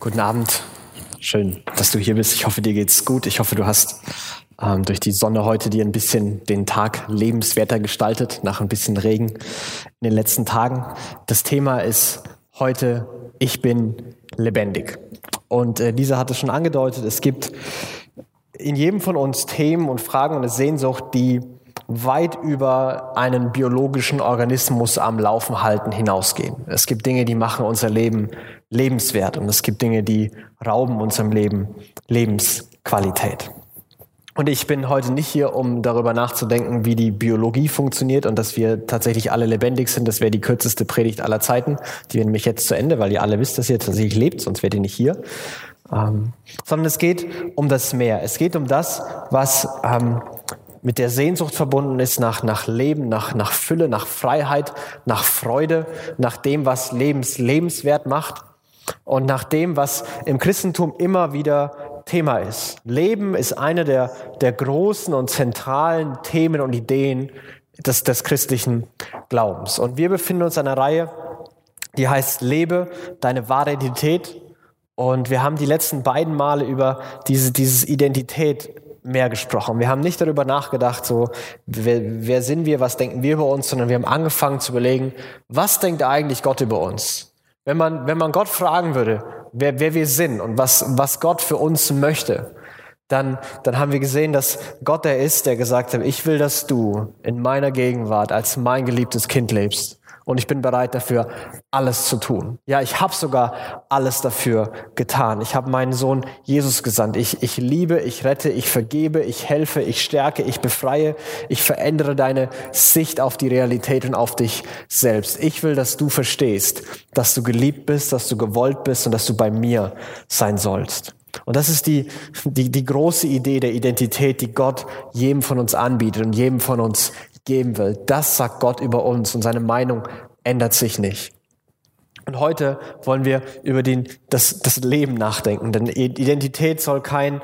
Guten Abend. Schön, dass du hier bist. Ich hoffe, dir geht's gut. Ich hoffe, du hast ähm, durch die Sonne heute dir ein bisschen den Tag lebenswerter gestaltet, nach ein bisschen Regen in den letzten Tagen. Das Thema ist heute, ich bin lebendig. Und äh, Lisa hat es schon angedeutet, es gibt in jedem von uns Themen und Fragen und eine Sehnsucht, die weit über einen biologischen Organismus am Laufen halten hinausgehen. Es gibt Dinge, die machen unser Leben lebenswert und es gibt Dinge, die rauben unserem Leben Lebensqualität. Und ich bin heute nicht hier, um darüber nachzudenken, wie die Biologie funktioniert und dass wir tatsächlich alle lebendig sind. Das wäre die kürzeste Predigt aller Zeiten. Die wäre nämlich jetzt zu Ende, weil ihr alle wisst, dass ihr tatsächlich lebt, sonst wärt ihr nicht hier. Ähm, sondern es geht um das Meer. Es geht um das, was ähm, mit der Sehnsucht verbunden ist nach, nach Leben, nach, nach Fülle, nach Freiheit, nach Freude, nach dem, was Lebens lebenswert macht und nach dem, was im Christentum immer wieder Thema ist. Leben ist eine der, der großen und zentralen Themen und Ideen des, des christlichen Glaubens. Und wir befinden uns in einer Reihe, die heißt Lebe deine wahre Identität. Und wir haben die letzten beiden Male über diese, dieses Identität mehr gesprochen. Wir haben nicht darüber nachgedacht, so, wer, wer sind wir, was denken wir über uns, sondern wir haben angefangen zu überlegen, was denkt eigentlich Gott über uns? Wenn man, wenn man Gott fragen würde, wer, wer wir sind und was, was Gott für uns möchte, dann, dann haben wir gesehen, dass Gott der ist, der gesagt hat, ich will, dass du in meiner Gegenwart als mein geliebtes Kind lebst und ich bin bereit dafür, alles zu tun. Ja, ich habe sogar alles dafür getan. Ich habe meinen Sohn Jesus gesandt. Ich, ich liebe, ich rette, ich vergebe, ich helfe, ich stärke, ich befreie, ich verändere deine Sicht auf die Realität und auf dich selbst. Ich will, dass du verstehst, dass du geliebt bist, dass du gewollt bist und dass du bei mir sein sollst. Und das ist die, die, die große Idee der Identität, die Gott jedem von uns anbietet und jedem von uns geben will. Das sagt Gott über uns und seine Meinung ändert sich nicht. Und heute wollen wir über den, das, das Leben nachdenken, denn Identität soll kein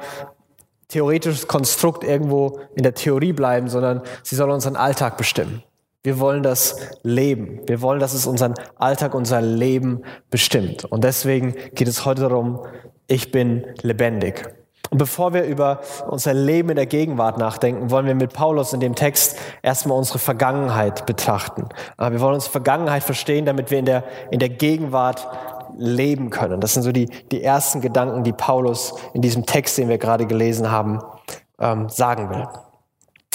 theoretisches Konstrukt irgendwo in der Theorie bleiben, sondern sie soll unseren Alltag bestimmen. Wir wollen das leben. Wir wollen, dass es unseren Alltag, unser Leben bestimmt. Und deswegen geht es heute darum, ich bin lebendig. Und bevor wir über unser Leben in der Gegenwart nachdenken, wollen wir mit Paulus in dem Text erstmal unsere Vergangenheit betrachten. Wir wollen unsere Vergangenheit verstehen, damit wir in der, in der Gegenwart leben können. Das sind so die, die ersten Gedanken, die Paulus in diesem Text, den wir gerade gelesen haben, ähm, sagen will.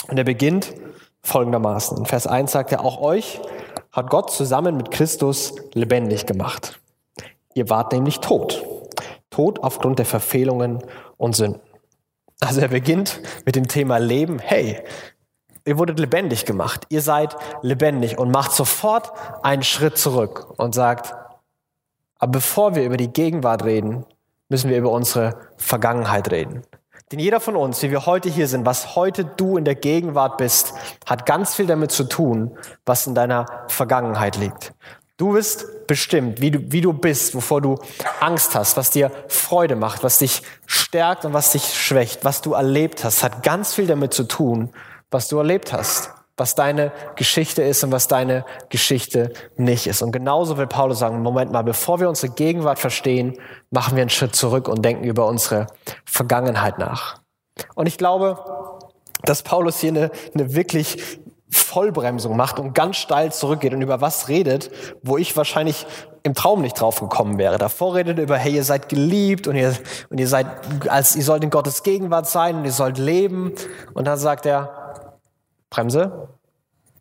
Und er beginnt folgendermaßen. In Vers 1 sagt er, auch euch hat Gott zusammen mit Christus lebendig gemacht. Ihr wart nämlich tot. Tot aufgrund der Verfehlungen und Sünden. Also er beginnt mit dem Thema Leben. Hey, ihr wurdet lebendig gemacht. Ihr seid lebendig und macht sofort einen Schritt zurück und sagt, aber bevor wir über die Gegenwart reden, müssen wir über unsere Vergangenheit reden. Denn jeder von uns, wie wir heute hier sind, was heute du in der Gegenwart bist, hat ganz viel damit zu tun, was in deiner Vergangenheit liegt. Du bist bestimmt, wie du, wie du bist, wovor du Angst hast, was dir Freude macht, was dich stärkt und was dich schwächt, was du erlebt hast, hat ganz viel damit zu tun, was du erlebt hast, was deine Geschichte ist und was deine Geschichte nicht ist. Und genauso will Paulus sagen, Moment mal, bevor wir unsere Gegenwart verstehen, machen wir einen Schritt zurück und denken über unsere Vergangenheit nach. Und ich glaube, dass Paulus hier eine, eine wirklich Vollbremsung macht und ganz steil zurückgeht und über was redet, wo ich wahrscheinlich im Traum nicht drauf gekommen wäre. Davor redet er über, hey, ihr seid geliebt und ihr, und ihr seid, als, ihr sollt in Gottes Gegenwart sein und ihr sollt leben. Und dann sagt er, Bremse,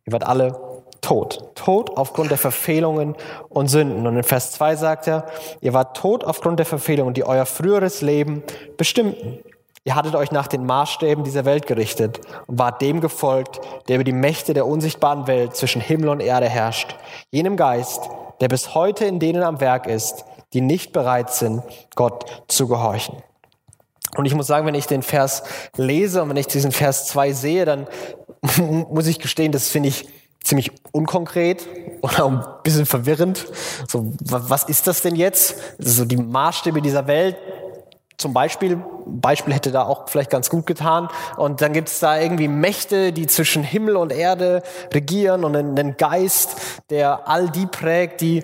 ihr wart alle tot. Tot aufgrund der Verfehlungen und Sünden. Und in Vers 2 sagt er, ihr wart tot aufgrund der Verfehlungen, die euer früheres Leben bestimmten. Ihr hattet euch nach den Maßstäben dieser Welt gerichtet und wart dem gefolgt, der über die Mächte der unsichtbaren Welt zwischen Himmel und Erde herrscht. Jenem Geist, der bis heute in denen am Werk ist, die nicht bereit sind, Gott zu gehorchen. Und ich muss sagen, wenn ich den Vers lese und wenn ich diesen Vers 2 sehe, dann muss ich gestehen, das finde ich ziemlich unkonkret oder ein bisschen verwirrend. So, was ist das denn jetzt? So die Maßstäbe dieser Welt, zum Beispiel, Beispiel hätte da auch vielleicht ganz gut getan. Und dann gibt es da irgendwie Mächte, die zwischen Himmel und Erde regieren und einen Geist, der all die prägt, die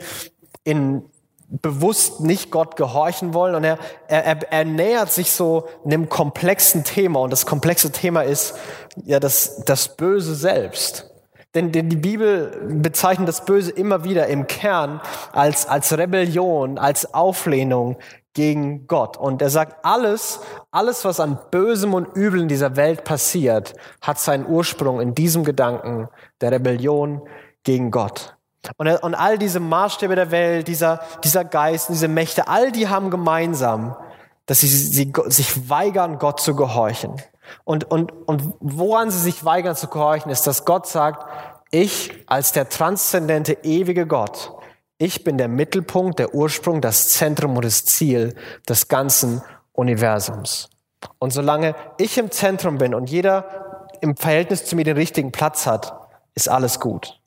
in bewusst nicht Gott gehorchen wollen. Und er, er, er nähert sich so einem komplexen Thema. Und das komplexe Thema ist ja das, das Böse selbst. Denn, denn die Bibel bezeichnet das Böse immer wieder im Kern als, als Rebellion, als Auflehnung gegen Gott. Und er sagt, alles, alles, was an Bösem und Übel in dieser Welt passiert, hat seinen Ursprung in diesem Gedanken der Rebellion gegen Gott. Und, und all diese Maßstäbe der Welt, dieser, dieser Geist, diese Mächte, all die haben gemeinsam, dass sie, sie sich weigern, Gott zu gehorchen. Und, und, und woran sie sich weigern zu gehorchen, ist, dass Gott sagt, ich als der transzendente, ewige Gott, ich bin der Mittelpunkt, der Ursprung, das Zentrum und das Ziel des ganzen Universums. Und solange ich im Zentrum bin und jeder im Verhältnis zu mir den richtigen Platz hat, ist alles gut.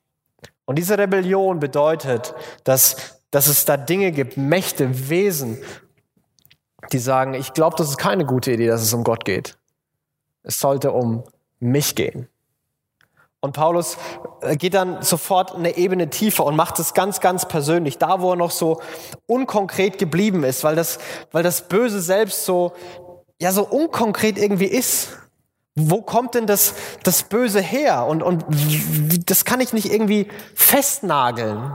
Und diese Rebellion bedeutet, dass, dass es da Dinge gibt, Mächte, Wesen, die sagen, ich glaube, das ist keine gute Idee, dass es um Gott geht. Es sollte um mich gehen. Und Paulus äh, geht dann sofort eine Ebene tiefer und macht es ganz, ganz persönlich, da wo er noch so unkonkret geblieben ist, weil das, weil das Böse selbst so, ja, so unkonkret irgendwie ist wo kommt denn das, das Böse her? Und, und das kann ich nicht irgendwie festnageln.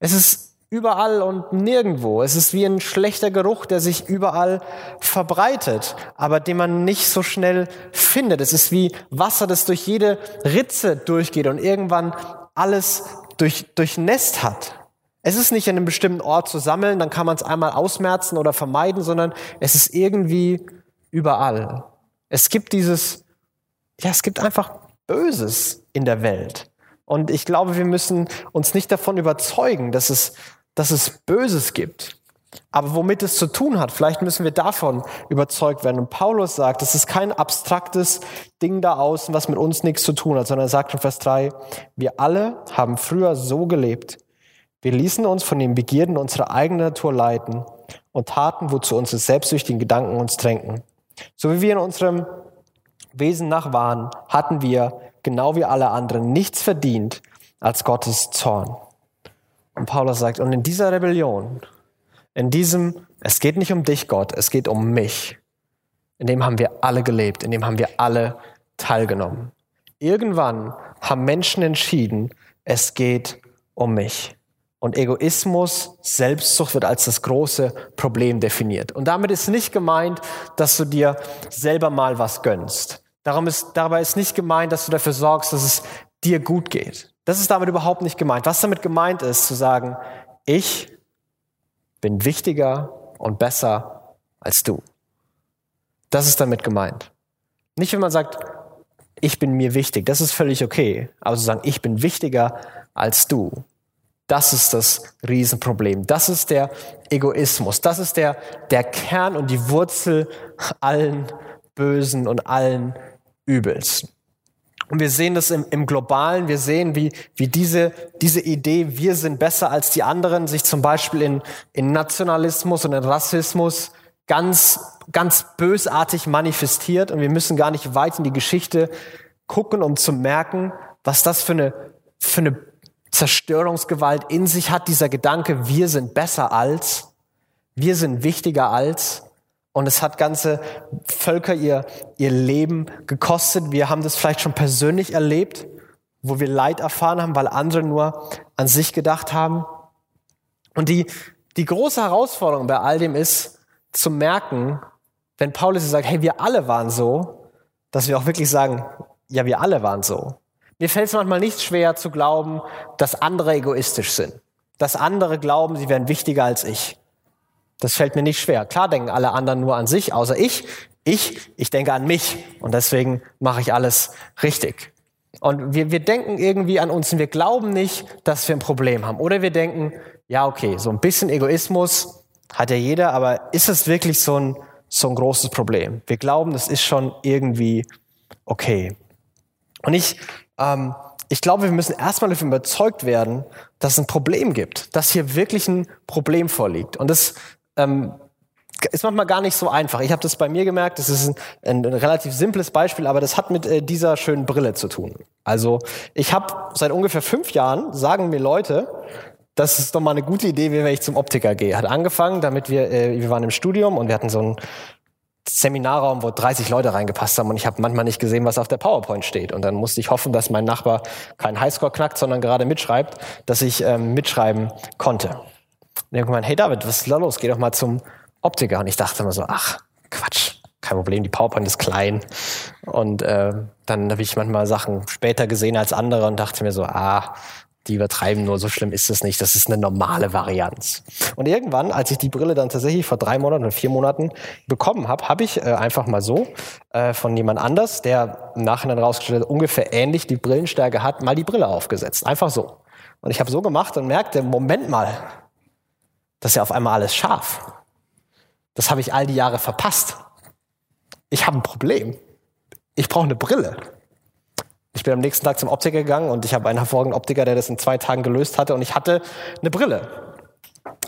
Es ist überall und nirgendwo. Es ist wie ein schlechter Geruch, der sich überall verbreitet, aber den man nicht so schnell findet. Es ist wie Wasser, das durch jede Ritze durchgeht und irgendwann alles durch, durchnässt hat. Es ist nicht an einem bestimmten Ort zu sammeln, dann kann man es einmal ausmerzen oder vermeiden, sondern es ist irgendwie überall. Es gibt dieses, ja, es gibt einfach Böses in der Welt. Und ich glaube, wir müssen uns nicht davon überzeugen, dass es, dass es Böses gibt. Aber womit es zu tun hat, vielleicht müssen wir davon überzeugt werden. Und Paulus sagt, es ist kein abstraktes Ding da außen, was mit uns nichts zu tun hat, sondern er sagt in Vers 3, wir alle haben früher so gelebt. Wir ließen uns von den Begierden unserer eigenen Natur leiten und taten, wozu unsere selbstsüchtigen Gedanken uns drängen. So wie wir in unserem Wesen nach waren, hatten wir, genau wie alle anderen, nichts verdient als Gottes Zorn. Und Paulus sagt, und in dieser Rebellion, in diesem, es geht nicht um dich, Gott, es geht um mich. In dem haben wir alle gelebt, in dem haben wir alle teilgenommen. Irgendwann haben Menschen entschieden, es geht um mich. Und Egoismus, Selbstsucht wird als das große Problem definiert. Und damit ist nicht gemeint, dass du dir selber mal was gönnst. Darum ist, dabei ist nicht gemeint, dass du dafür sorgst, dass es dir gut geht. Das ist damit überhaupt nicht gemeint. Was damit gemeint ist, zu sagen, ich bin wichtiger und besser als du. Das ist damit gemeint. Nicht, wenn man sagt, ich bin mir wichtig, das ist völlig okay. Aber zu sagen, ich bin wichtiger als du, das ist das Riesenproblem. Das ist der Egoismus. Das ist der, der Kern und die Wurzel allen Bösen und allen Übels. Und wir sehen das im, im Globalen. Wir sehen, wie, wie diese, diese Idee, wir sind besser als die anderen, sich zum Beispiel in, in Nationalismus und in Rassismus ganz, ganz bösartig manifestiert. Und wir müssen gar nicht weit in die Geschichte gucken, um zu merken, was das für eine, für eine Zerstörungsgewalt in sich hat, dieser Gedanke, wir sind besser als, wir sind wichtiger als. Und es hat ganze Völker ihr, ihr Leben gekostet. Wir haben das vielleicht schon persönlich erlebt, wo wir Leid erfahren haben, weil andere nur an sich gedacht haben. Und die, die große Herausforderung bei all dem ist, zu merken, wenn Paulus sagt, hey, wir alle waren so, dass wir auch wirklich sagen, ja, wir alle waren so. Mir fällt es manchmal nicht schwer zu glauben, dass andere egoistisch sind. Dass andere glauben, sie wären wichtiger als ich. Das fällt mir nicht schwer. Klar denken alle anderen nur an sich, außer ich. Ich, ich denke an mich. Und deswegen mache ich alles richtig. Und wir, wir denken irgendwie an uns und wir glauben nicht, dass wir ein Problem haben. Oder wir denken, ja, okay, so ein bisschen Egoismus hat ja jeder, aber ist es wirklich so ein, so ein großes Problem? Wir glauben, das ist schon irgendwie okay. Und ich ähm, ich glaube, wir müssen erstmal davon überzeugt werden, dass es ein Problem gibt, dass hier wirklich ein Problem vorliegt. Und das ähm, ist manchmal gar nicht so einfach. Ich habe das bei mir gemerkt, das ist ein, ein, relativ simples Beispiel, aber das hat mit äh, dieser schönen Brille zu tun. Also ich habe seit ungefähr fünf Jahren, sagen mir Leute, das ist doch mal eine gute Idee, wenn ich zum Optiker gehe. Hat angefangen, damit wir, äh, wir waren im Studium und wir hatten so einen Seminarraum, wo 30 Leute reingepasst haben und ich habe manchmal nicht gesehen, was auf der PowerPoint steht. Und dann musste ich hoffen, dass mein Nachbar keinen Highscore knackt, sondern gerade mitschreibt, dass ich ähm, mitschreiben konnte. Und irgendwann, hey David, was ist da los? Geh doch mal zum Optiker. Und ich dachte immer so, ach, Quatsch, kein Problem, die PowerPoint ist klein. Und äh, dann habe ich manchmal Sachen später gesehen als andere und dachte mir so, ah, die übertreiben nur, so schlimm ist es nicht. Das ist eine normale Varianz. Und irgendwann, als ich die Brille dann tatsächlich vor drei Monaten oder vier Monaten bekommen habe, habe ich äh, einfach mal so äh, von jemand anders, der im Nachhinein rausgestellt hat, ungefähr ähnlich die Brillenstärke hat, mal die Brille aufgesetzt. Einfach so. Und ich habe so gemacht und merkte, Moment mal, das ist ja auf einmal alles scharf. Das habe ich all die Jahre verpasst. Ich habe ein Problem. Ich brauche eine Brille. Ich bin am nächsten Tag zum Optiker gegangen und ich habe einen hervorragenden Optiker, der das in zwei Tagen gelöst hatte und ich hatte eine Brille.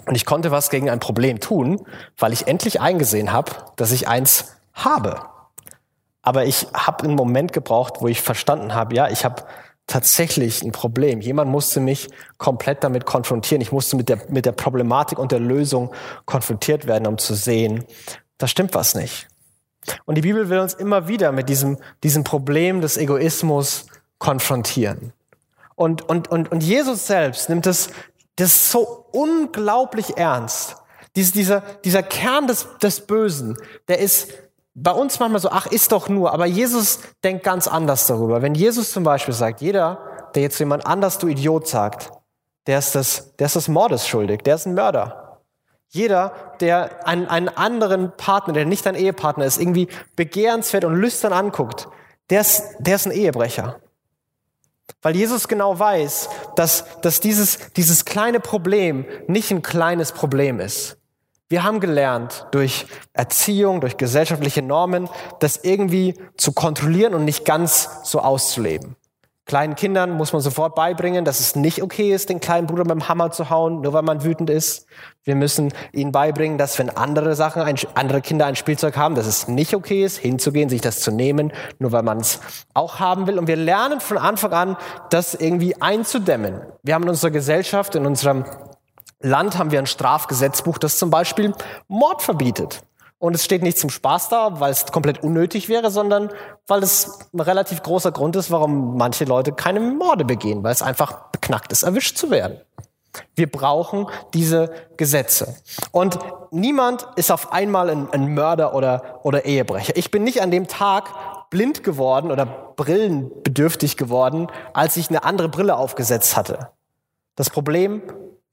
Und ich konnte was gegen ein Problem tun, weil ich endlich eingesehen habe, dass ich eins habe. Aber ich habe einen Moment gebraucht, wo ich verstanden habe, ja, ich habe tatsächlich ein Problem. Jemand musste mich komplett damit konfrontieren. Ich musste mit der, mit der Problematik und der Lösung konfrontiert werden, um zu sehen, da stimmt was nicht. Und die Bibel will uns immer wieder mit diesem, diesem Problem des Egoismus konfrontieren. Und, und, und, und Jesus selbst nimmt das, das so unglaublich ernst. Dies, dieser, dieser Kern des, des Bösen, der ist bei uns manchmal so, ach, ist doch nur, aber Jesus denkt ganz anders darüber. Wenn Jesus zum Beispiel sagt, jeder, der jetzt jemand anders du Idiot sagt, der ist das, der ist das Mordes schuldig, der ist ein Mörder. Jeder, der einen, einen anderen Partner, der nicht dein Ehepartner ist, irgendwie begehrenswert und lüstern anguckt, der ist, der ist ein Ehebrecher. Weil Jesus genau weiß, dass, dass dieses, dieses kleine Problem nicht ein kleines Problem ist. Wir haben gelernt, durch Erziehung, durch gesellschaftliche Normen, das irgendwie zu kontrollieren und nicht ganz so auszuleben. Kleinen Kindern muss man sofort beibringen, dass es nicht okay ist, den kleinen Bruder mit dem Hammer zu hauen, nur weil man wütend ist. Wir müssen ihnen beibringen, dass wenn andere Sachen, andere Kinder ein Spielzeug haben, dass es nicht okay ist, hinzugehen, sich das zu nehmen, nur weil man es auch haben will. Und wir lernen von Anfang an, das irgendwie einzudämmen. Wir haben in unserer Gesellschaft, in unserem Land haben wir ein Strafgesetzbuch, das zum Beispiel Mord verbietet. Und es steht nicht zum Spaß da, weil es komplett unnötig wäre, sondern weil es ein relativ großer Grund ist, warum manche Leute keine Morde begehen, weil es einfach beknackt ist, erwischt zu werden. Wir brauchen diese Gesetze. Und niemand ist auf einmal ein, ein Mörder oder, oder Ehebrecher. Ich bin nicht an dem Tag blind geworden oder brillenbedürftig geworden, als ich eine andere Brille aufgesetzt hatte. Das Problem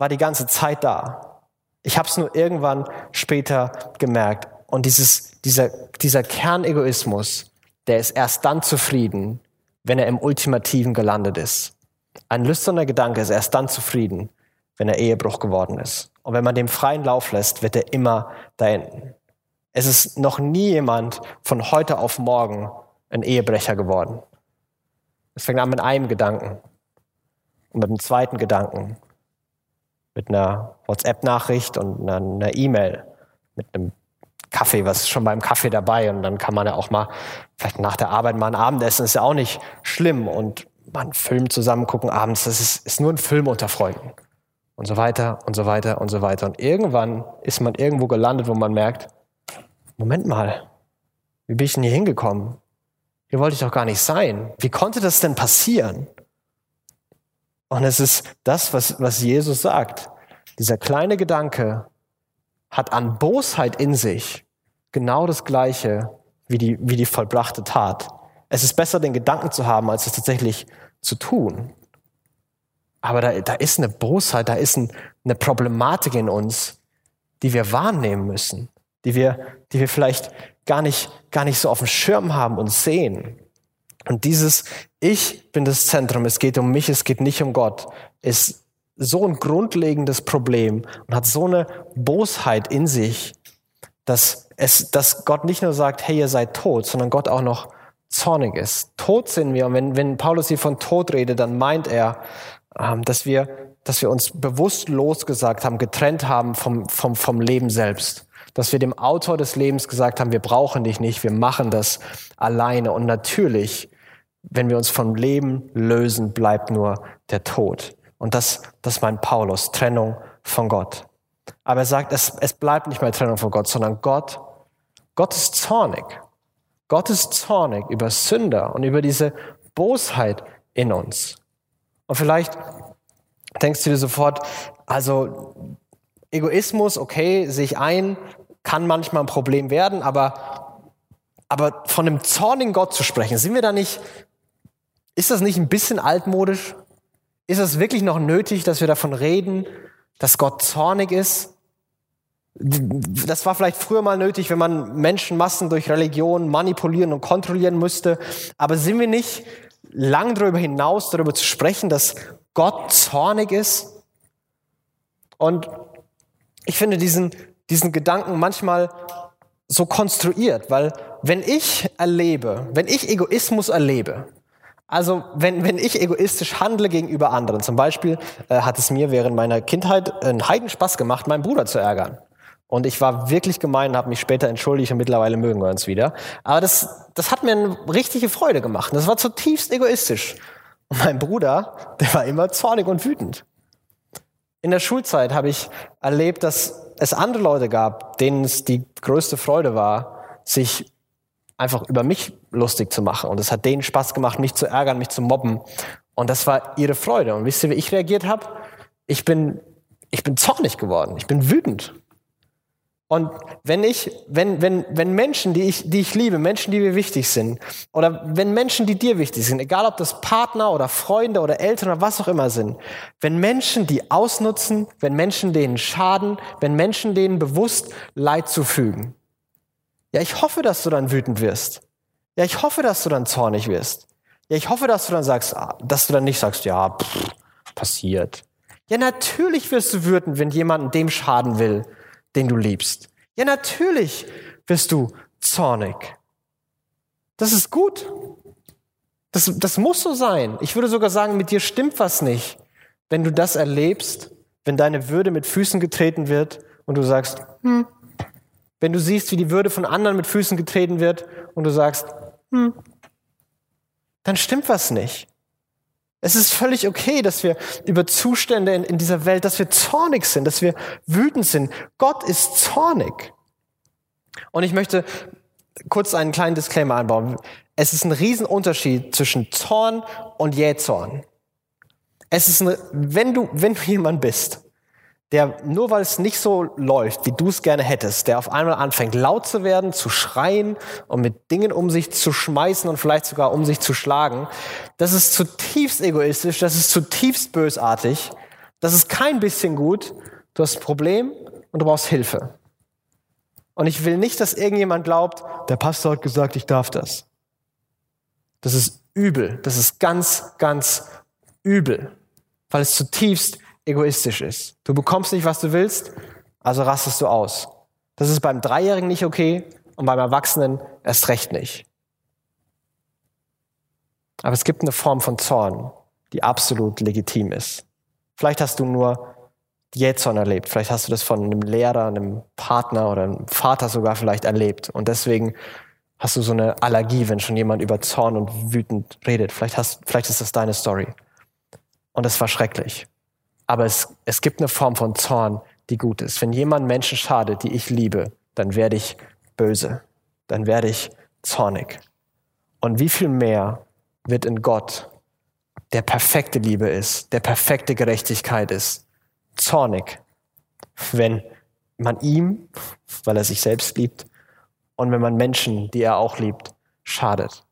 war die ganze Zeit da. Ich habe es nur irgendwann später gemerkt. Und dieses, dieser, dieser Kernegoismus, der ist erst dann zufrieden, wenn er im Ultimativen gelandet ist. Ein lüsterner Gedanke ist erst dann zufrieden, wenn er Ehebruch geworden ist. Und wenn man dem freien Lauf lässt, wird er immer da enden. Es ist noch nie jemand von heute auf morgen ein Ehebrecher geworden. Es fängt an mit einem Gedanken und mit einem zweiten Gedanken, mit einer WhatsApp-Nachricht und einer E-Mail, mit einem Kaffee, was ist schon beim Kaffee dabei und dann kann man ja auch mal vielleicht nach der Arbeit mal ein Abendessen, ist ja auch nicht schlimm und einen Film zusammen gucken abends, das ist, ist nur ein Film unter Freunden und so weiter und so weiter und so weiter. Und irgendwann ist man irgendwo gelandet, wo man merkt, Moment mal, wie bin ich denn hier hingekommen? Hier wollte ich doch gar nicht sein. Wie konnte das denn passieren? Und es ist das, was, was Jesus sagt. Dieser kleine Gedanke, hat an Bosheit in sich genau das Gleiche wie die, wie die vollbrachte Tat. Es ist besser, den Gedanken zu haben, als es tatsächlich zu tun. Aber da, da ist eine Bosheit, da ist ein, eine Problematik in uns, die wir wahrnehmen müssen, die wir, die wir vielleicht gar nicht, gar nicht so auf dem Schirm haben und sehen. Und dieses Ich bin das Zentrum, es geht um mich, es geht nicht um Gott, ist so ein grundlegendes Problem und hat so eine Bosheit in sich, dass es, dass Gott nicht nur sagt, hey, ihr seid tot, sondern Gott auch noch zornig ist. Tot sind wir. Und wenn, wenn Paulus hier von Tod redet, dann meint er, ähm, dass wir, dass wir uns bewusst losgesagt haben, getrennt haben vom, vom, vom Leben selbst. Dass wir dem Autor des Lebens gesagt haben, wir brauchen dich nicht, wir machen das alleine. Und natürlich, wenn wir uns vom Leben lösen, bleibt nur der Tod. Und das, das meint Paulus, Trennung von Gott. Aber er sagt, es, es bleibt nicht mehr Trennung von Gott, sondern Gott, Gott ist zornig. Gott ist zornig über Sünder und über diese Bosheit in uns. Und vielleicht denkst du dir sofort, also Egoismus, okay, sehe ich ein, kann manchmal ein Problem werden, aber, aber von einem zornigen Gott zu sprechen, sind wir da nicht, ist das nicht ein bisschen altmodisch? Ist es wirklich noch nötig, dass wir davon reden, dass Gott zornig ist? Das war vielleicht früher mal nötig, wenn man Menschenmassen durch Religion manipulieren und kontrollieren müsste. Aber sind wir nicht lang darüber hinaus, darüber zu sprechen, dass Gott zornig ist? Und ich finde diesen, diesen Gedanken manchmal so konstruiert, weil wenn ich erlebe, wenn ich Egoismus erlebe, also wenn, wenn ich egoistisch handle gegenüber anderen, zum Beispiel äh, hat es mir während meiner Kindheit einen Heidenspaß gemacht, meinen Bruder zu ärgern. Und ich war wirklich gemein und habe mich später entschuldigt und mittlerweile mögen wir uns wieder. Aber das, das hat mir eine richtige Freude gemacht. Das war zutiefst egoistisch. Und mein Bruder, der war immer zornig und wütend. In der Schulzeit habe ich erlebt, dass es andere Leute gab, denen es die größte Freude war, sich einfach über mich lustig zu machen. Und es hat denen Spaß gemacht, mich zu ärgern, mich zu mobben. Und das war ihre Freude. Und wisst ihr, wie ich reagiert habe? Ich bin, ich bin zornig geworden. Ich bin wütend. Und wenn ich, wenn, wenn, wenn Menschen, die ich, die ich liebe, Menschen, die mir wichtig sind, oder wenn Menschen, die dir wichtig sind, egal ob das Partner oder Freunde oder Eltern oder was auch immer sind, wenn Menschen die ausnutzen, wenn Menschen denen schaden, wenn Menschen denen bewusst Leid zufügen, ja, ich hoffe, dass du dann wütend wirst. Ja, ich hoffe, dass du dann zornig wirst. Ja, ich hoffe, dass du dann sagst, ah, dass du dann nicht sagst, ja, pff, passiert. Ja, natürlich wirst du wütend, wenn jemand dem schaden will, den du liebst. Ja, natürlich wirst du zornig. Das ist gut. Das, das muss so sein. Ich würde sogar sagen, mit dir stimmt was nicht, wenn du das erlebst, wenn deine Würde mit Füßen getreten wird und du sagst, hm, wenn du siehst, wie die Würde von anderen mit Füßen getreten wird und du sagst, hm, dann stimmt was nicht. Es ist völlig okay, dass wir über Zustände in, in, dieser Welt, dass wir zornig sind, dass wir wütend sind. Gott ist zornig. Und ich möchte kurz einen kleinen Disclaimer einbauen. Es ist ein Riesenunterschied zwischen Zorn und Jähzorn. Es ist, ein, wenn du, wenn du jemand bist, der nur weil es nicht so läuft, wie du es gerne hättest, der auf einmal anfängt laut zu werden, zu schreien und mit Dingen um sich zu schmeißen und vielleicht sogar um sich zu schlagen, das ist zutiefst egoistisch, das ist zutiefst bösartig, das ist kein bisschen gut, du hast ein Problem und du brauchst Hilfe. Und ich will nicht, dass irgendjemand glaubt, der Pastor hat gesagt, ich darf das. Das ist übel, das ist ganz, ganz übel, weil es zutiefst egoistisch ist. Du bekommst nicht, was du willst, also rastest du aus. Das ist beim Dreijährigen nicht okay und beim Erwachsenen erst recht nicht. Aber es gibt eine Form von Zorn, die absolut legitim ist. Vielleicht hast du nur Jähzorn erlebt. Vielleicht hast du das von einem Lehrer, einem Partner oder einem Vater sogar vielleicht erlebt. Und deswegen hast du so eine Allergie, wenn schon jemand über Zorn und wütend redet. Vielleicht, hast, vielleicht ist das deine Story. Und es war schrecklich. Aber es, es gibt eine Form von Zorn, die gut ist. Wenn jemand Menschen schadet, die ich liebe, dann werde ich böse. Dann werde ich zornig. Und wie viel mehr wird in Gott, der perfekte Liebe ist, der perfekte Gerechtigkeit ist, zornig, wenn man ihm, weil er sich selbst liebt, und wenn man Menschen, die er auch liebt, schadet.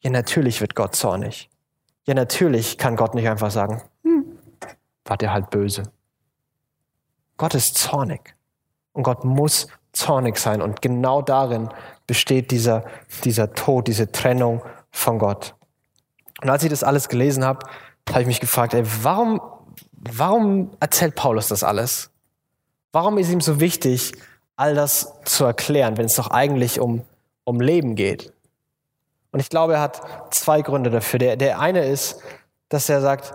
Ja, natürlich wird Gott zornig. Ja, natürlich kann Gott nicht einfach sagen, war der halt böse. Gott ist zornig. Und Gott muss zornig sein. Und genau darin besteht dieser, dieser Tod, diese Trennung von Gott. Und als ich das alles gelesen habe, habe ich mich gefragt, ey, warum, warum erzählt Paulus das alles? Warum ist ihm so wichtig, all das zu erklären, wenn es doch eigentlich um, um Leben geht? Und ich glaube, er hat zwei Gründe dafür. Der, der eine ist, dass er sagt,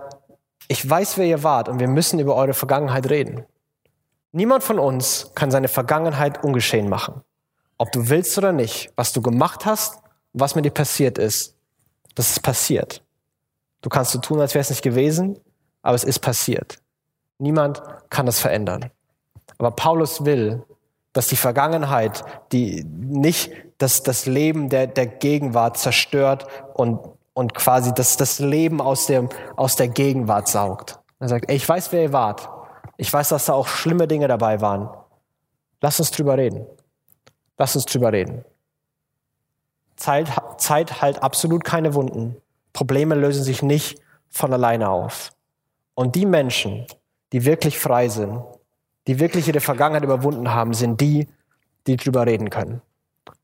ich weiß, wer ihr wart und wir müssen über eure Vergangenheit reden. Niemand von uns kann seine Vergangenheit ungeschehen machen. Ob du willst oder nicht, was du gemacht hast, was mit dir passiert ist, das ist passiert. Du kannst so tun, als wäre es nicht gewesen, aber es ist passiert. Niemand kann das verändern. Aber Paulus will, dass die Vergangenheit, die nicht das, das Leben der, der Gegenwart zerstört und, und quasi das, das Leben aus, dem, aus der Gegenwart saugt. Er sagt, ey, ich weiß, wer ihr wart. Ich weiß, dass da auch schlimme Dinge dabei waren. Lass uns drüber reden. Lass uns drüber reden. Zeit, Zeit halt absolut keine Wunden. Probleme lösen sich nicht von alleine auf. Und die Menschen, die wirklich frei sind, die wirklich ihre Vergangenheit überwunden haben, sind die, die drüber reden können.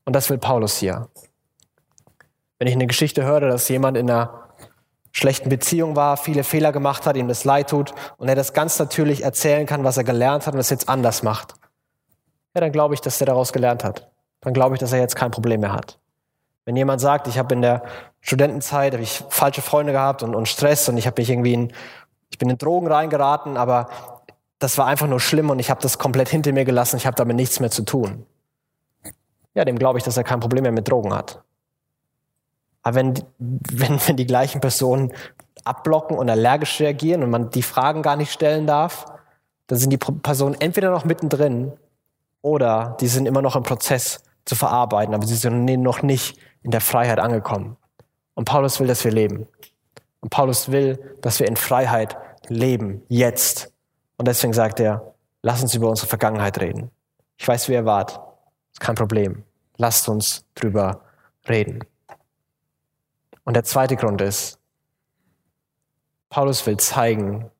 Und das will Paulus hier. Wenn ich eine Geschichte höre, dass jemand in einer schlechten Beziehung war, viele Fehler gemacht hat, ihm das leid tut und er das ganz natürlich erzählen kann, was er gelernt hat und es jetzt anders macht, ja, dann glaube ich, dass er daraus gelernt hat. Dann glaube ich, dass er jetzt kein Problem mehr hat. Wenn jemand sagt, ich habe in der Studentenzeit ich falsche Freunde gehabt und, und Stress und ich habe mich irgendwie in, ich bin in Drogen reingeraten, aber das war einfach nur schlimm und ich habe das komplett hinter mir gelassen, ich habe damit nichts mehr zu tun. Ja, dem glaube ich, dass er kein Problem mehr mit Drogen hat. Aber wenn, wenn, wenn die gleichen Personen abblocken und allergisch reagieren und man die Fragen gar nicht stellen darf, dann sind die Personen entweder noch mittendrin oder die sind immer noch im Prozess zu verarbeiten, aber sie sind noch nicht in der Freiheit angekommen. Und Paulus will, dass wir leben. Und Paulus will, dass wir in Freiheit leben, jetzt. Und deswegen sagt er, lass uns über unsere Vergangenheit reden. Ich weiß, wie ihr wart. Ist kein Problem. Lasst uns drüber reden. Und der zweite Grund ist, Paulus will zeigen,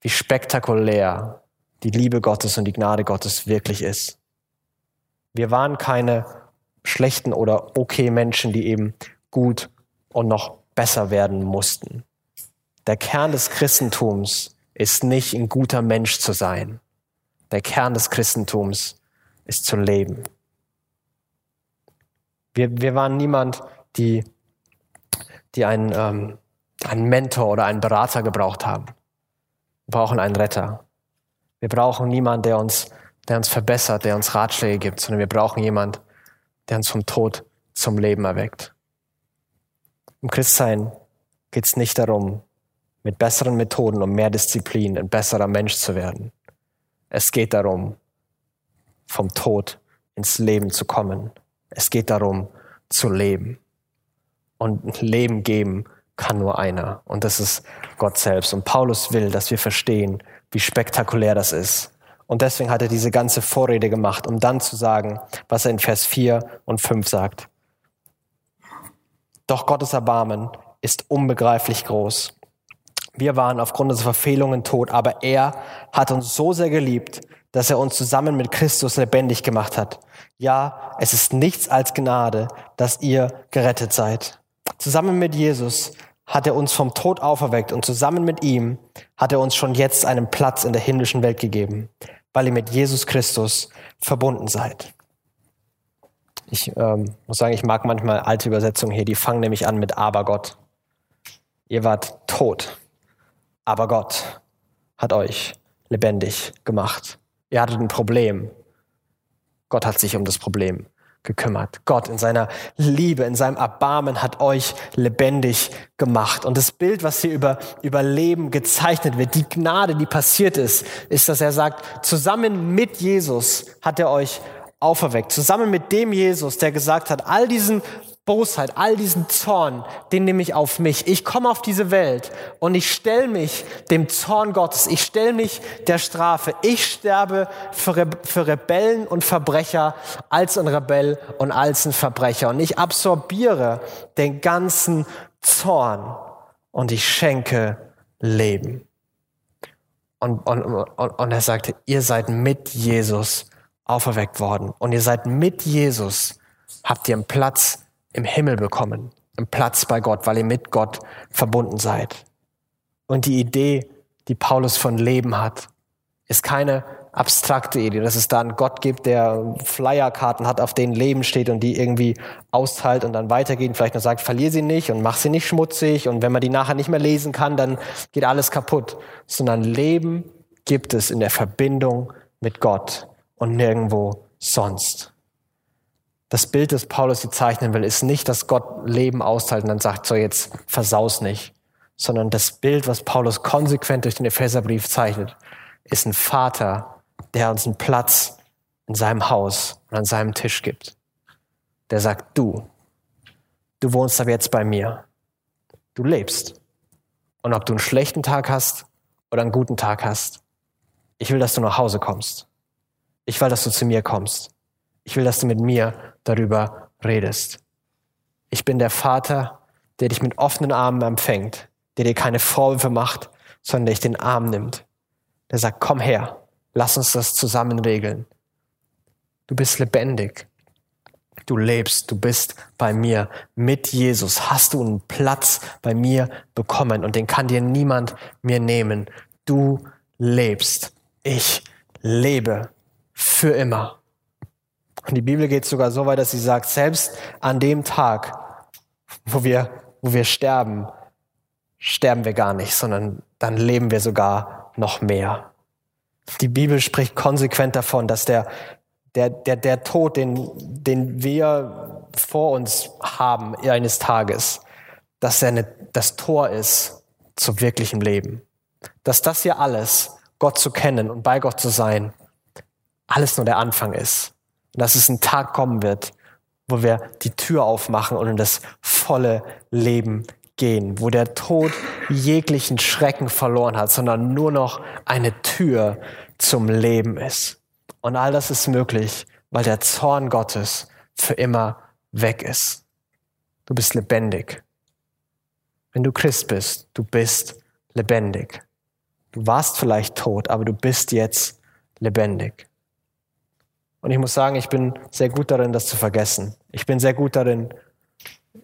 wie spektakulär die Liebe Gottes und die Gnade Gottes wirklich ist. Wir waren keine schlechten oder okay Menschen, die eben gut und noch besser werden mussten. Der Kern des Christentums ist nicht ein guter Mensch zu sein. Der Kern des Christentums ist zu leben. Wir, wir waren niemand, die, die einen, ähm, einen Mentor oder einen Berater gebraucht haben. Wir brauchen einen Retter. Wir brauchen niemanden, der uns, der uns verbessert, der uns Ratschläge gibt, sondern wir brauchen jemanden, der uns vom Tod zum Leben erweckt. Im Christsein geht es nicht darum, mit besseren Methoden und mehr Disziplin ein besserer Mensch zu werden. Es geht darum, vom Tod ins Leben zu kommen. Es geht darum, zu leben. Und Leben geben kann nur einer. Und das ist Gott selbst. Und Paulus will, dass wir verstehen, wie spektakulär das ist. Und deswegen hat er diese ganze Vorrede gemacht, um dann zu sagen, was er in Vers 4 und 5 sagt. Doch Gottes Erbarmen ist unbegreiflich groß. Wir waren aufgrund unserer Verfehlungen tot, aber er hat uns so sehr geliebt, dass er uns zusammen mit Christus lebendig gemacht hat. Ja, es ist nichts als Gnade, dass ihr gerettet seid. Zusammen mit Jesus hat er uns vom Tod auferweckt und zusammen mit ihm hat er uns schon jetzt einen Platz in der himmlischen Welt gegeben, weil ihr mit Jesus Christus verbunden seid. Ich ähm, muss sagen, ich mag manchmal alte Übersetzungen hier, die fangen nämlich an mit Aber Gott. Ihr wart tot, aber Gott hat euch lebendig gemacht. Ihr hattet ein Problem. Gott hat sich um das Problem gekümmert. Gott in seiner Liebe, in seinem Erbarmen hat euch lebendig gemacht. Und das Bild, was hier über, über Leben gezeichnet wird, die Gnade, die passiert ist, ist, dass er sagt, zusammen mit Jesus hat er euch auferweckt. Zusammen mit dem Jesus, der gesagt hat, all diesen Bosheit, all diesen Zorn, den nehme ich auf mich. Ich komme auf diese Welt und ich stelle mich dem Zorn Gottes. Ich stelle mich der Strafe. Ich sterbe für, Re für Rebellen und Verbrecher als ein Rebell und als ein Verbrecher. Und ich absorbiere den ganzen Zorn und ich schenke Leben. Und, und, und, und er sagte, ihr seid mit Jesus auferweckt worden. Und ihr seid mit Jesus, habt ihr einen Platz im Himmel bekommen, einen Platz bei Gott, weil ihr mit Gott verbunden seid. Und die Idee, die Paulus von Leben hat, ist keine abstrakte Idee, dass es da einen Gott gibt, der Flyerkarten hat, auf denen Leben steht und die irgendwie austeilt und dann weitergeht und vielleicht nur sagt, verlier sie nicht und mach sie nicht schmutzig und wenn man die nachher nicht mehr lesen kann, dann geht alles kaputt. Sondern Leben gibt es in der Verbindung mit Gott und nirgendwo sonst. Das Bild, das Paulus hier zeichnen will, ist nicht, dass Gott Leben austeilt und dann sagt, so jetzt versaus nicht, sondern das Bild, was Paulus konsequent durch den Epheserbrief zeichnet, ist ein Vater, der uns einen Platz in seinem Haus und an seinem Tisch gibt. Der sagt, du, du wohnst ab jetzt bei mir. Du lebst. Und ob du einen schlechten Tag hast oder einen guten Tag hast, ich will, dass du nach Hause kommst. Ich will, dass du zu mir kommst. Ich will, dass du mit mir darüber redest. Ich bin der Vater, der dich mit offenen Armen empfängt, der dir keine Vorwürfe macht, sondern der dich den Arm nimmt. Der sagt, komm her, lass uns das zusammen regeln. Du bist lebendig. Du lebst, du bist bei mir. Mit Jesus hast du einen Platz bei mir bekommen und den kann dir niemand mir nehmen. Du lebst. Ich lebe für immer. Und die Bibel geht sogar so weit, dass sie sagt, selbst an dem Tag, wo wir, wo wir sterben, sterben wir gar nicht, sondern dann leben wir sogar noch mehr. Die Bibel spricht konsequent davon, dass der, der, der, der Tod, den, den wir vor uns haben eines Tages, dass er eine, das Tor ist zu wirklichem Leben. Dass das hier alles, Gott zu kennen und bei Gott zu sein, alles nur der Anfang ist. Und dass es ein Tag kommen wird, wo wir die Tür aufmachen und in das volle Leben gehen, wo der Tod jeglichen Schrecken verloren hat, sondern nur noch eine Tür zum Leben ist. Und all das ist möglich, weil der Zorn Gottes für immer weg ist. Du bist lebendig. Wenn du Christ bist, du bist lebendig. Du warst vielleicht tot, aber du bist jetzt lebendig. Und ich muss sagen, ich bin sehr gut darin, das zu vergessen. Ich bin sehr gut darin,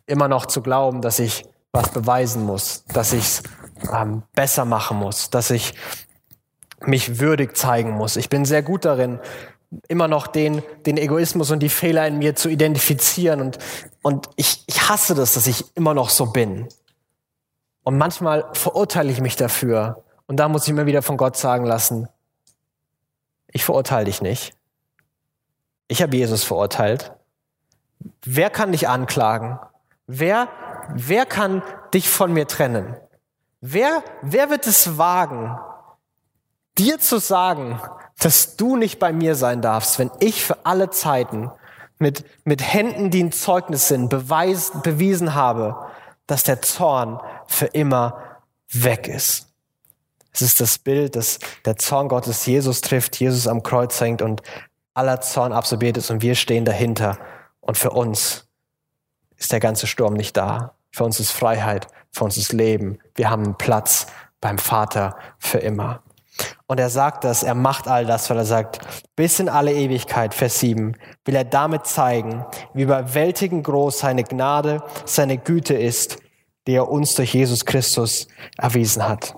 immer noch zu glauben, dass ich was beweisen muss, dass ich es ähm, besser machen muss, dass ich mich würdig zeigen muss. Ich bin sehr gut darin, immer noch den, den Egoismus und die Fehler in mir zu identifizieren. Und, und ich, ich hasse das, dass ich immer noch so bin. Und manchmal verurteile ich mich dafür. Und da muss ich mir wieder von Gott sagen lassen, ich verurteile dich nicht. Ich habe Jesus verurteilt. Wer kann dich anklagen? Wer, wer kann dich von mir trennen? Wer, wer wird es wagen, dir zu sagen, dass du nicht bei mir sein darfst, wenn ich für alle Zeiten mit, mit Händen, die ein Zeugnis sind, beweis, bewiesen habe, dass der Zorn für immer weg ist. Es ist das Bild, dass der Zorn Gottes Jesus trifft, Jesus am Kreuz hängt und aller Zorn absorbiert ist und wir stehen dahinter. Und für uns ist der ganze Sturm nicht da. Für uns ist Freiheit, für uns ist Leben. Wir haben einen Platz beim Vater für immer. Und er sagt das, er macht all das, weil er sagt, bis in alle Ewigkeit, Vers 7, will er damit zeigen, wie überwältigend groß seine Gnade, seine Güte ist, die er uns durch Jesus Christus erwiesen hat.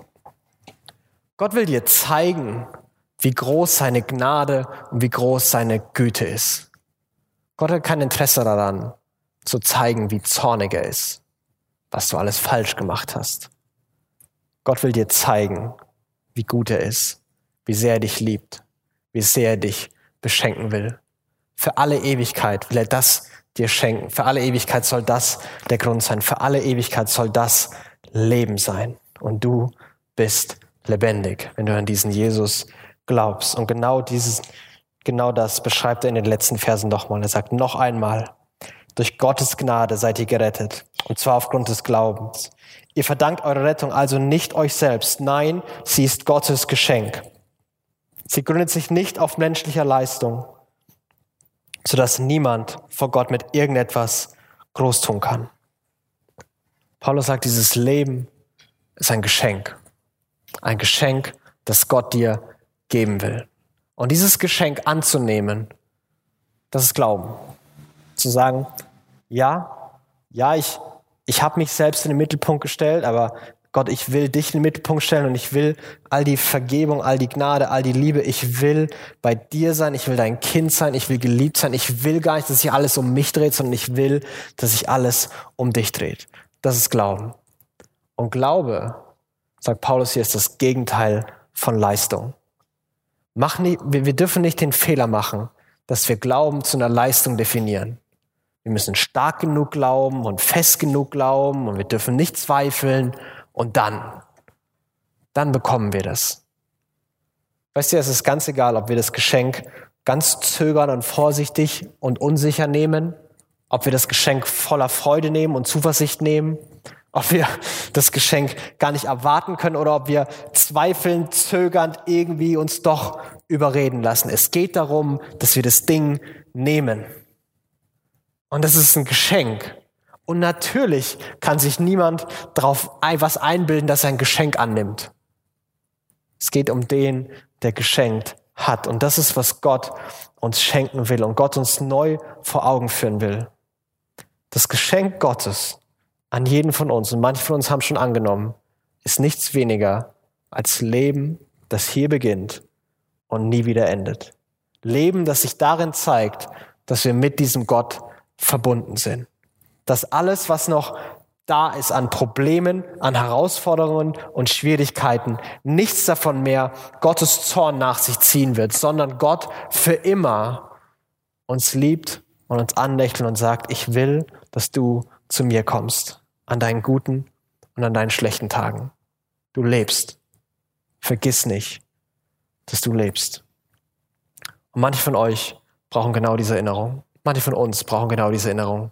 Gott will dir zeigen, wie groß seine Gnade und wie groß seine Güte ist. Gott hat kein Interesse daran, zu zeigen, wie zornig er ist, was du alles falsch gemacht hast. Gott will dir zeigen, wie gut er ist, wie sehr er dich liebt, wie sehr er dich beschenken will. Für alle Ewigkeit will er das dir schenken. Für alle Ewigkeit soll das der Grund sein. Für alle Ewigkeit soll das Leben sein. Und du bist lebendig, wenn du an diesen Jesus glaubst. Und genau dieses, genau das beschreibt er in den letzten Versen nochmal. Er sagt noch einmal, durch Gottes Gnade seid ihr gerettet. Und zwar aufgrund des Glaubens. Ihr verdankt eure Rettung also nicht euch selbst. Nein, sie ist Gottes Geschenk. Sie gründet sich nicht auf menschlicher Leistung, sodass niemand vor Gott mit irgendetwas groß tun kann. Paulus sagt, dieses Leben ist ein Geschenk. Ein Geschenk, das Gott dir geben will. Und dieses Geschenk anzunehmen, das ist Glauben. Zu sagen, ja, ja, ich, ich habe mich selbst in den Mittelpunkt gestellt, aber Gott, ich will dich in den Mittelpunkt stellen und ich will all die Vergebung, all die Gnade, all die Liebe, ich will bei dir sein, ich will dein Kind sein, ich will geliebt sein, ich will gar nicht, dass sich alles um mich dreht, sondern ich will, dass sich alles um dich dreht. Das ist Glauben. Und Glaube, sagt Paulus hier, ist das Gegenteil von Leistung. Mach nie, wir, wir dürfen nicht den Fehler machen, dass wir Glauben zu einer Leistung definieren. Wir müssen stark genug glauben und fest genug glauben und wir dürfen nicht zweifeln Und dann, dann bekommen wir das. Weißt du, es ist ganz egal, ob wir das Geschenk ganz zögern und vorsichtig und unsicher nehmen, ob wir das Geschenk voller Freude nehmen und Zuversicht nehmen, ob wir das Geschenk gar nicht erwarten können oder ob wir zweifelnd, zögernd irgendwie uns doch überreden lassen. Es geht darum, dass wir das Ding nehmen. Und das ist ein Geschenk. Und natürlich kann sich niemand darauf was einbilden, dass er ein Geschenk annimmt. Es geht um den, der geschenkt hat. Und das ist, was Gott uns schenken will und Gott uns neu vor Augen führen will. Das Geschenk Gottes an jeden von uns, und manche von uns haben schon angenommen, ist nichts weniger als Leben, das hier beginnt und nie wieder endet. Leben, das sich darin zeigt, dass wir mit diesem Gott verbunden sind. Dass alles, was noch da ist an Problemen, an Herausforderungen und Schwierigkeiten, nichts davon mehr Gottes Zorn nach sich ziehen wird, sondern Gott für immer uns liebt und uns anlächelt und sagt, ich will, dass du zu mir kommst, an deinen guten und an deinen schlechten Tagen. Du lebst. Vergiss nicht, dass du lebst. Und manche von euch brauchen genau diese Erinnerung. Manche von uns brauchen genau diese Erinnerung.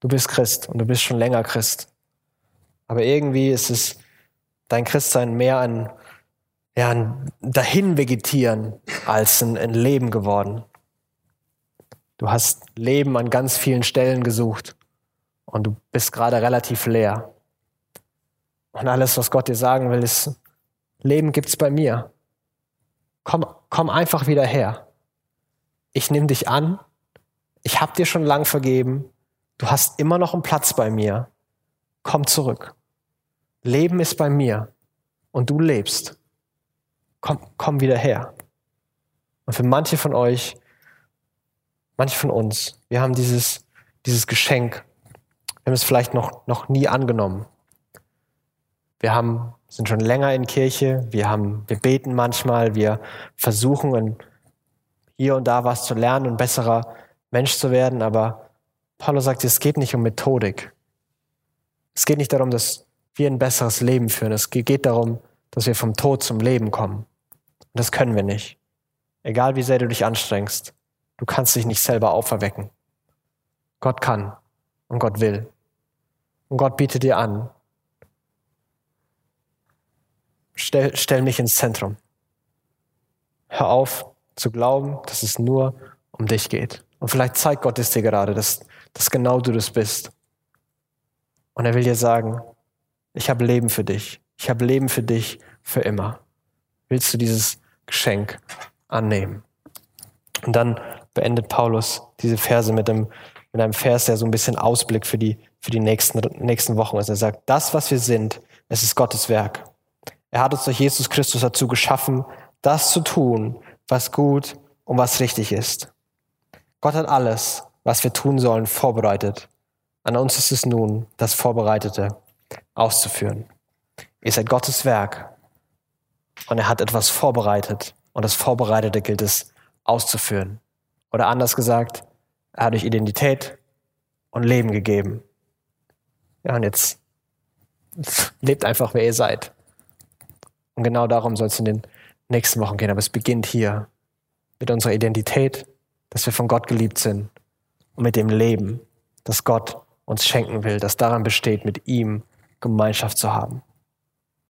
Du bist Christ und du bist schon länger Christ. Aber irgendwie ist es dein Christsein mehr ein, ja, ein Dahinvegetieren als ein, ein Leben geworden. Du hast Leben an ganz vielen Stellen gesucht und du bist gerade relativ leer. Und alles, was Gott dir sagen will, ist, Leben gibt's bei mir. Komm, komm einfach wieder her. Ich nehme dich an. Ich hab dir schon lang vergeben. Du hast immer noch einen Platz bei mir. Komm zurück. Leben ist bei mir und du lebst. Komm, komm wieder her. Und für manche von euch, manche von uns, wir haben dieses, dieses Geschenk, haben es vielleicht noch, noch nie angenommen. Wir haben, sind schon länger in Kirche, wir haben, wir beten manchmal, wir versuchen hier und da was zu lernen und besserer Mensch zu werden, aber Paulus sagt, es geht nicht um Methodik. Es geht nicht darum, dass wir ein besseres Leben führen. Es geht darum, dass wir vom Tod zum Leben kommen. Und das können wir nicht. Egal wie sehr du dich anstrengst, du kannst dich nicht selber auferwecken. Gott kann und Gott will. Und Gott bietet dir an. Stell, stell mich ins Zentrum. Hör auf zu glauben, dass es nur um dich geht. Und vielleicht zeigt Gott es dir gerade, dass dass genau du das bist. Und er will dir sagen, ich habe Leben für dich. Ich habe Leben für dich für immer. Willst du dieses Geschenk annehmen? Und dann beendet Paulus diese Verse mit einem, mit einem Vers, der so ein bisschen Ausblick für die, für die nächsten, nächsten Wochen ist. Er sagt, das, was wir sind, es ist Gottes Werk. Er hat uns durch Jesus Christus dazu geschaffen, das zu tun, was gut und was richtig ist. Gott hat alles, was wir tun sollen, vorbereitet. An uns ist es nun, das Vorbereitete auszuführen. Ihr seid Gottes Werk und er hat etwas vorbereitet und das Vorbereitete gilt es auszuführen. Oder anders gesagt, er hat euch Identität und Leben gegeben. Ja, und jetzt lebt einfach, wer ihr seid. Und genau darum soll es in den nächsten Wochen gehen. Aber es beginnt hier mit unserer Identität, dass wir von Gott geliebt sind und mit dem Leben, das Gott uns schenken will, das daran besteht, mit ihm Gemeinschaft zu haben.